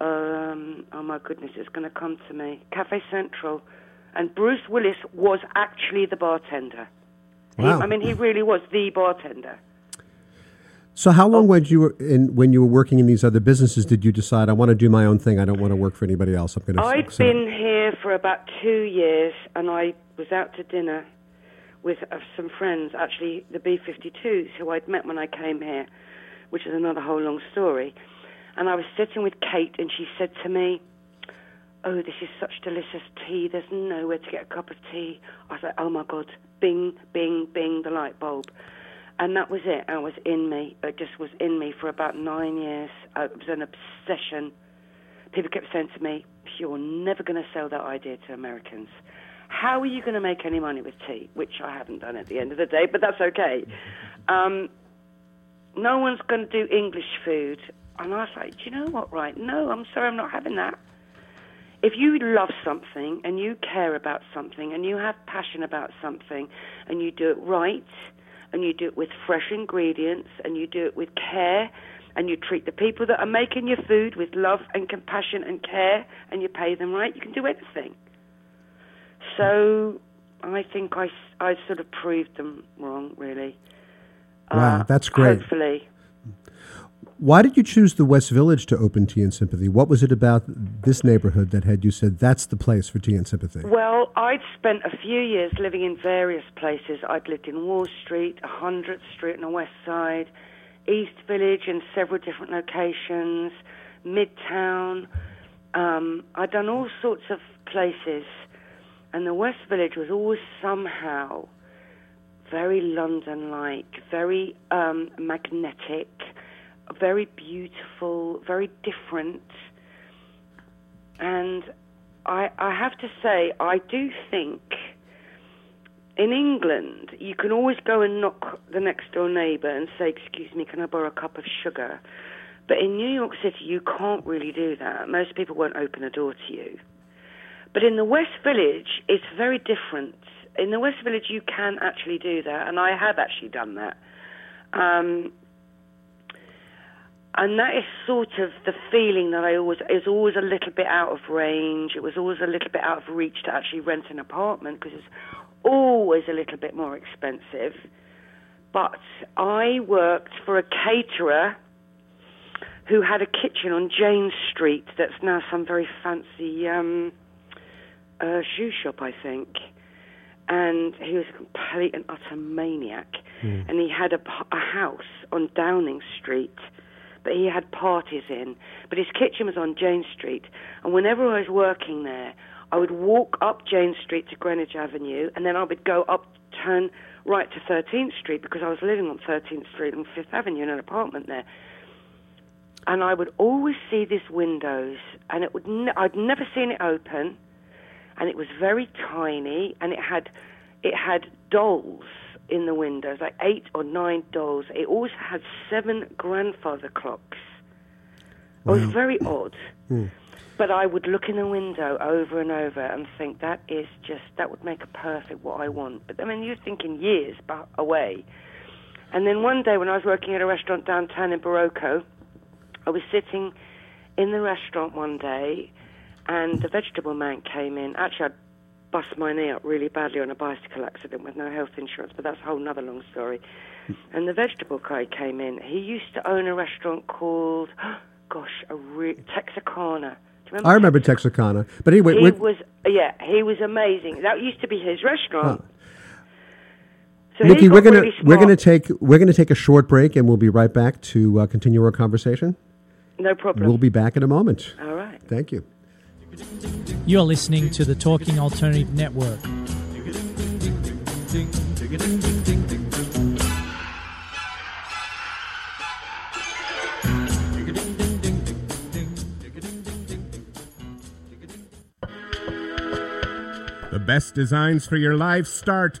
um, oh my goodness, it's going to come to me, Cafe Central. And Bruce Willis was actually the bartender. Wow. He, I mean, he really was the bartender. So, how long when you were in when you were working in these other businesses did you decide I want to do my own thing? I don't want to work for anybody else. I'm going to. I'd been here for about two years, and I was out to dinner with uh, some friends, actually the B-52s, who I'd met when I came here, which is another whole long story. And I was sitting with Kate, and she said to me, "Oh, this is such delicious tea. There's nowhere to get a cup of tea." I was like, "Oh my God!" Bing, bing, bing, the light bulb. And that was it. It was in me. It just was in me for about nine years. It was an obsession. People kept saying to me, "You're never going to sell that idea to Americans." How are you going to make any money with tea? Which I haven't done at the end of the day, but that's okay. Um, no one's going to do English food. And I was like, do you know what, right? No, I'm sorry, I'm not having that. If you love something and you care about something and you have passion about something and you do it right and you do it with fresh ingredients and you do it with care and you treat the people that are making your food with love and compassion and care and you pay them right, you can do anything. So I think I, I sort of proved them wrong, really. Wow, Uh, that's great. Hopefully. Why did you choose the West Village to open Tea and Sympathy? What was it about this neighborhood that had you said that's the place for Tea and Sympathy? Well, I'd spent a few years living in various places. I'd lived in Wall Street, 100th Street on the west side, East Village in several different locations, Midtown. Um, I'd done all sorts of places. And the West Village was always somehow very London like, very um, magnetic, very beautiful, very different. And I, I have to say, I do think in England, you can always go and knock the next door neighbour and say, Excuse me, can I borrow a cup of sugar? But in New York City, you can't really do that. Most people won't open a door to you. But in the West Village, it's very different. In the West Village, you can actually do that, and I have actually done that. Um, and that is sort of the feeling that I always is always a little bit out of range. It was always a little bit out of reach to actually rent an apartment because it's always a little bit more expensive. But I worked for a caterer who had a kitchen on Jane Street that's now some very fancy um, uh, shoe shop, I think. And he was a complete and utter maniac. And he had a house on Downing Street that he had parties in. But his kitchen was on Jane Street. And whenever I was working there, I would walk up Jane Street to Greenwich Avenue, and then I would go up, turn right to 13th Street because I was living on 13th Street on Fifth Avenue in an apartment there. And I would always see these windows, and it would ne- I'd never seen it open, and it was very tiny, and it had it had dolls in the windows, like eight or nine dolls. It always had seven grandfather clocks. It was very odd. Hmm. Hmm. But I would look in the window over and over and think that is just that would make a perfect what I want. But I mean, you're thinking years away. And then one day when I was working at a restaurant downtown in Barocco, I was sitting in the restaurant one day, and the vegetable man came in. Actually, I bust my knee up really badly on a bicycle accident with no health insurance, but that's a whole other long story. And the vegetable guy came in. He used to own a restaurant called, gosh, a re- you remember I remember Texarkana. But anyway, he with- was yeah, he was amazing. That used to be his restaurant. So Nikki, we're gonna really we're gonna take we're gonna take a short break, and we'll be right back to uh, continue our conversation. no problem. We'll be back in a moment. All right. Thank you. You're listening to the Talking Alternative Network. The best designs for your life start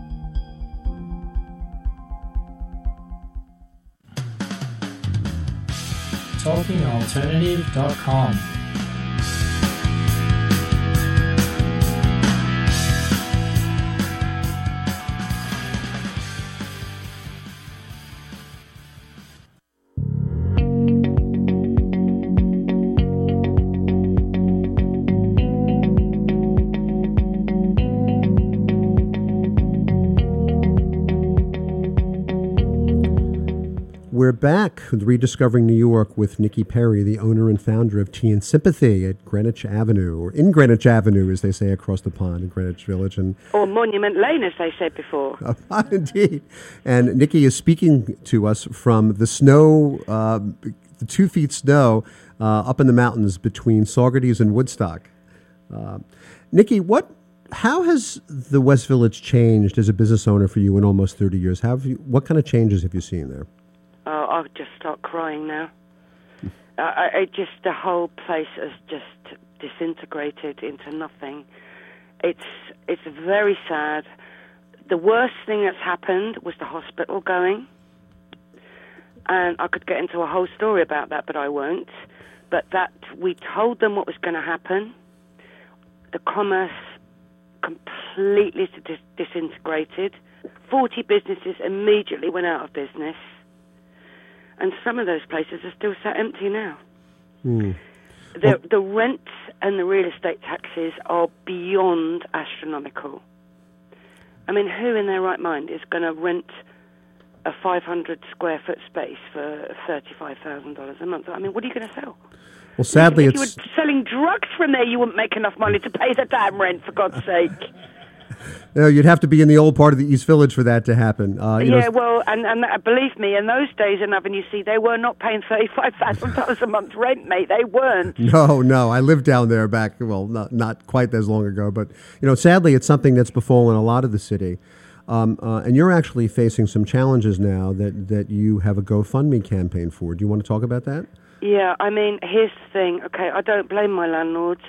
TalkingAlternative.com. We're back with Rediscovering New York with Nikki Perry, the owner and founder of Tea and Sympathy at Greenwich Avenue, or in Greenwich Avenue, as they say across the pond in Greenwich Village. And Or Monument Lane, as they said before. uh, indeed, and Nikki is speaking to us from the snow, uh, the two feet snow uh, up in the mountains between Saugerties and Woodstock. Uh, Nikki, what? How has the West Village changed as a business owner for you in almost thirty years? How have you, what kind of changes have you seen there? I'll just start crying now. I, I just the whole place has just disintegrated into nothing. It's it's very sad. The worst thing that's happened was the hospital going, and I could get into a whole story about that, but I won't. But that we told them what was going to happen. The commerce completely dis- disintegrated. Forty businesses immediately went out of business and some of those places are still sat empty now. Hmm. The, the rents and the real estate taxes are beyond astronomical. I mean, who in their right mind is going to rent a 500 square foot space for $35,000 a month? I mean, what are you going to sell? Well, sadly, if you were selling drugs from there, you wouldn't make enough money to pay the damn rent, for God's sake. No, you'd have to be in the old part of the East Village for that to happen. Uh, you yeah, know, well, and, and uh, believe me, in those days in Avenue C, they were not paying thirty-five thousand dollars a month rent, mate. They weren't. no, no. I lived down there back, well, not, not quite as long ago, but, you know, sadly, it's something that's befallen a lot of the city. Um, uh, and you're actually facing some challenges now that, that you have a GoFundMe campaign for. Do you want to talk about that? Yeah, I mean, here's the thing. Okay, I don't blame my landlords.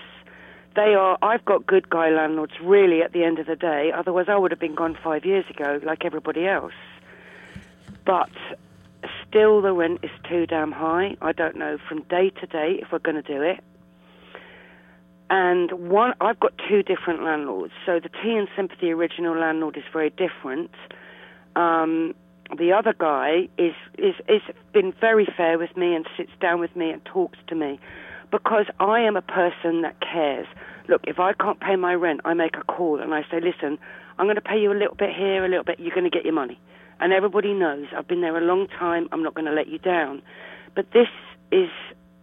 They are. I've got good guy landlords. Really, at the end of the day, otherwise I would have been gone five years ago, like everybody else. But still, the rent is too damn high. I don't know from day to day if we're going to do it. And one, I've got two different landlords. So the Tea and Sympathy original landlord is very different. Um, the other guy is is is been very fair with me and sits down with me and talks to me because I am a person that cares. Look, if I can't pay my rent, I make a call and I say, "Listen, I'm going to pay you a little bit here, a little bit. You're going to get your money." And everybody knows I've been there a long time. I'm not going to let you down. But this is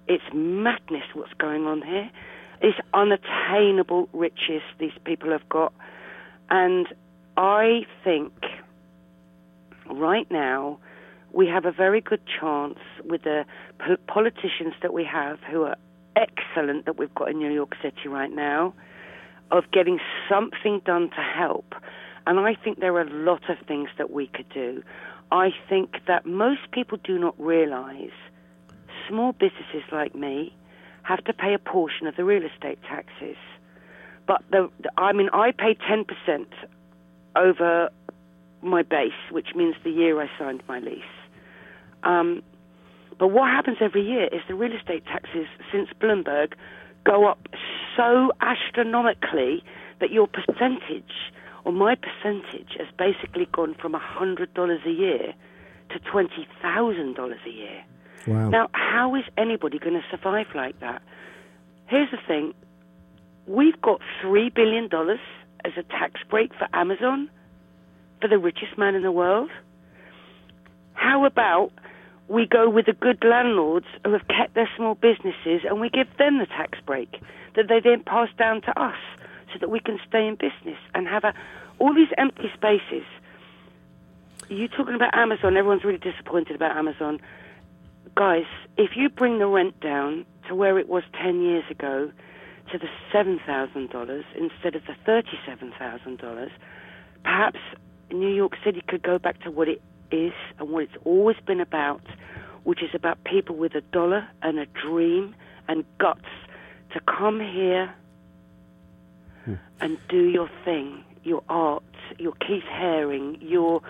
It's madness what's going on here. It's unattainable riches these people have got. And I think right now we have a very good chance with the politicians that we have who are excellent that we've got in New York City right now of getting something done to help. And I think there are a lot of things that we could do. I think that most people do not realize small businesses like me have to pay a portion of the real estate taxes. But the, the I mean, I pay 10% over my base, which means the year I signed my lease. Um, but what happens every year is the real estate taxes since Bloomberg go up so astronomically that your percentage or my percentage has basically gone from $100 a year to $20,000 a year. Wow. Now, how is anybody going to survive like that? Here's the thing we've got $3 billion as a tax break for Amazon, for the richest man in the world. How about we go with the good landlords who have kept their small businesses and we give them the tax break that they then pass down to us so that we can stay in business and have a, all these empty spaces. You're talking about Amazon, everyone's really disappointed about Amazon. Guys, if you bring the rent down to where it was 10 years ago to the $7,000 instead of the $37,000, perhaps New York City could go back to what it is and what it's always been about, which is about people with a dollar and a dream and guts to come here and do your thing, your art, your Keith Haring, your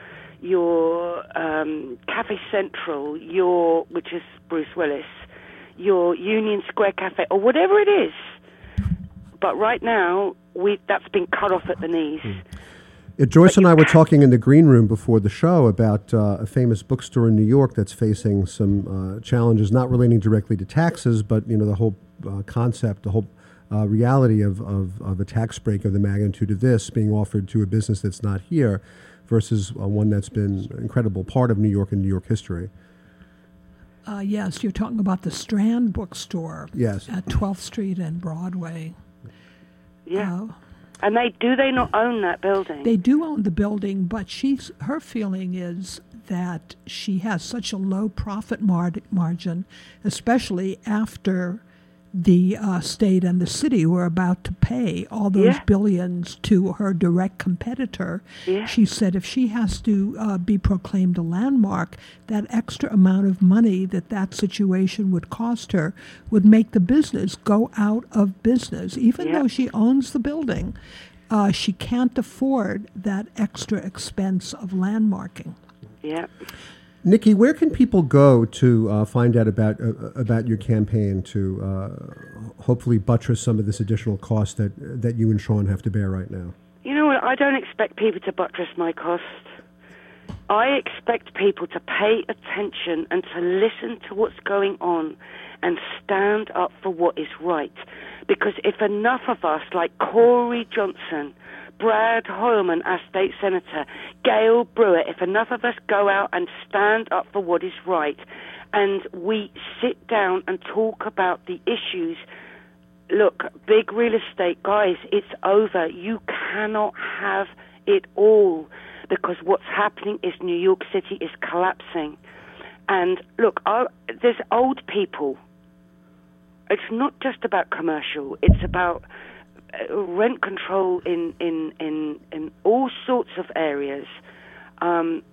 your um, Cafe Central, your which is Bruce Willis, your Union Square Cafe, or whatever it is. But right now, we that's been cut off at the knees. Uh, Joyce and I were talking in the green room before the show about uh, a famous bookstore in New York that's facing some uh, challenges, not relating directly to taxes, but you know the whole uh, concept, the whole uh, reality of, of, of a tax break of the magnitude of this being offered to a business that's not here, versus uh, one that's been an incredible part of New York and New York history. Uh, yes, you're talking about the Strand bookstore. Yes. At 12th Street and Broadway. Yeah. And they do they not own that building? They do own the building, but she's her feeling is that she has such a low profit mar- margin, especially after the uh, state and the city were about to pay all those Yeah. billions to her direct competitor. Yeah. She said if she has to uh, be proclaimed a landmark, that extra amount of money that that situation would cost her would make the business go out of business. Even Yeah. though she owns the building, uh, she can't afford that extra expense of landmarking. Yeah. Nikki, where can people go to uh, find out about uh, about your campaign to uh, hopefully buttress some of this additional cost that that you and Sean have to bear right now? You know what? I don't expect people to buttress my cost. I expect people to pay attention and to listen to what's going on and stand up for what is right. Because if enough of us, like Corey Johnson, Brad Hoylman, our state senator, Gale Brewer, if enough of us go out and stand up for what is right, and we sit down and talk about the issues look, big real estate, guys, it's over. You cannot have it all because what's happening is New York City is collapsing. And look, there's old people. It's not just about commercial. It's about rent control in in in in all sorts of areas. Um,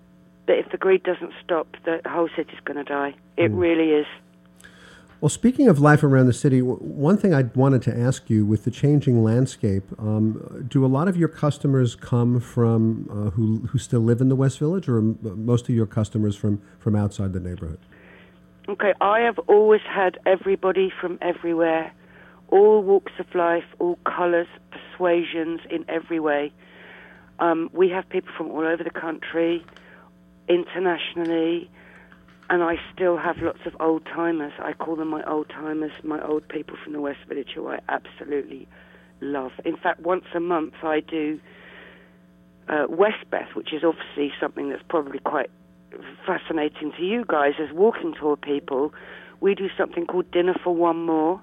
but if the greed doesn't stop, the whole city's going to die. It really is. Well, speaking of life around the city, one thing I wanted to ask you with the changing landscape, um, do a lot of your customers come from uh, who who still live in the West Village, or most of your customers from from outside the neighborhood? Okay, I have always had everybody from everywhere, all walks of life, all colours, persuasions in every way. Um, we have people from all over the country, internationally, and I still have lots of old timers. I call them my old timers, my old people from the West Village who I absolutely love. In fact, once a month I do uh, Westbeth, which is obviously something that's probably quite fascinating to you guys as walking tour people, we do something called Dinner for One More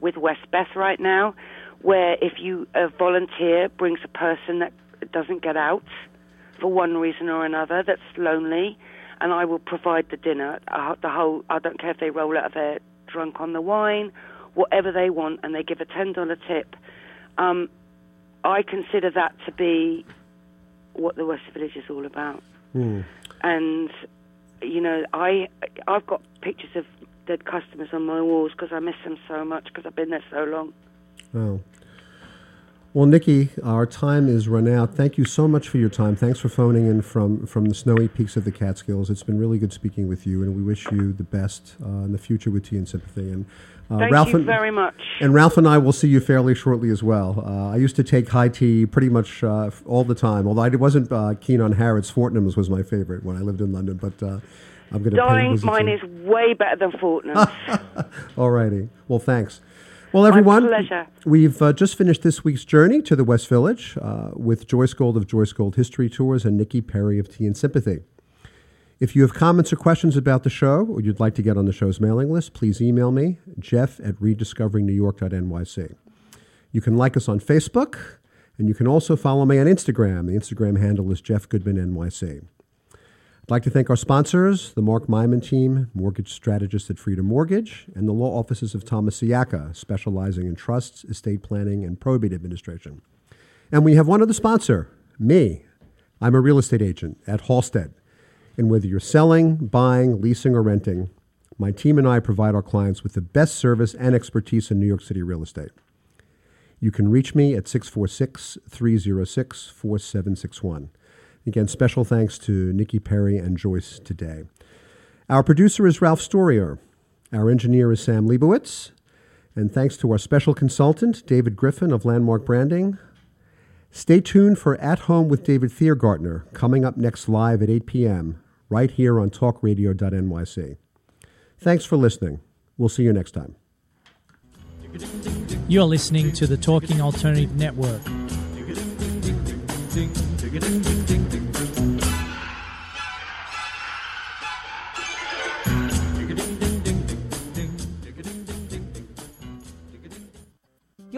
with Westbeth right now, where if you a volunteer brings a person that doesn't get out for one reason or another, that's lonely, and I will provide the dinner. Uh, the whole I don't care if they roll out of there drunk on the wine, whatever they want, and they give a ten dollar tip. Um, I consider that to be what the West Village is all about. Hmm. And you know, I I've got pictures of dead customers on my walls because I miss them so much because I've been there so long. Oh. Well, Nikki, our time is run out. Thank you so much for your time. Thanks for phoning in from, from the snowy peaks of the Catskills. It's been really good speaking with you, and we wish you the best uh, in the future with Tea and Sympathy. And uh, Thank Ralph you and, very much. And Ralph and I will see you fairly shortly as well. Uh, I used to take high tea pretty much uh, all the time, although I wasn't uh, keen on Harrods. Fortnum's was my favorite when I lived in London, but uh, I'm going to Darling, mine is way better than Fortnum's. All righty. Well, thanks. Well, everyone, pleasure. we've uh, just finished this week's journey to the West Village uh, with Joyce Gold of Joyce Gold History Tours and Nikki Perry of Tea and Sympathy. If you have comments or questions about the show or you'd like to get on the show's mailing list, please email me, jeff at rediscoveringnewyork.nyc. You can like us on Facebook, and you can also follow me on Instagram. The Instagram handle is Jeff Goodman NYC. I'd like to thank our sponsors, the Mark Myman team, mortgage strategist at Freedom Mortgage, and the law offices of Thomas Siaka, specializing in trusts, estate planning, and probate administration. And we have one other sponsor, me. I'm a real estate agent at Halstead. And whether you're selling, buying, leasing, or renting, my team and I provide our clients with the best service and expertise in New York City real estate. You can reach me at 646 306 4761. Again, special thanks to Nikki Perry and Joyce today. Our producer is Ralph Storier. Our engineer is Sam Leibowitz. And thanks to our special consultant, David Griffin of Landmark Branding. Stay tuned for At Home with David Thiergartner, coming up next live at 8 p.m., right here on talkradio.nyc. Thanks for listening. We'll see you next time. You're listening to the Talking Alternative Network.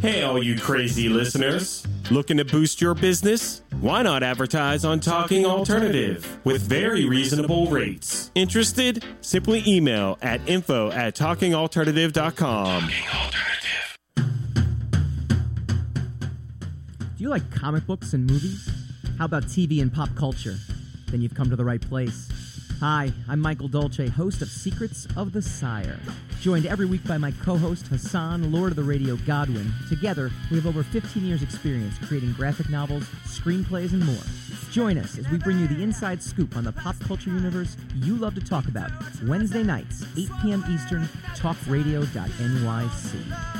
Hey, all you crazy listeners. Looking to boost your business? Why not advertise on Talking Alternative with very reasonable rates? Interested? Simply email at info at talkingalternative.com. Do you like comic books and movies? How about TV and pop culture? Then you've come to the right place. Hi, I'm Michael Dolce, host of Secrets of the Sire. Joined every week by my co host Hassan, Lord of the Radio Godwin. Together, we have over 15 years' experience creating graphic novels, screenplays, and more. Join us as we bring you the inside scoop on the pop culture universe you love to talk about. Wednesday nights, 8 p.m. Eastern, talkradio.nyc.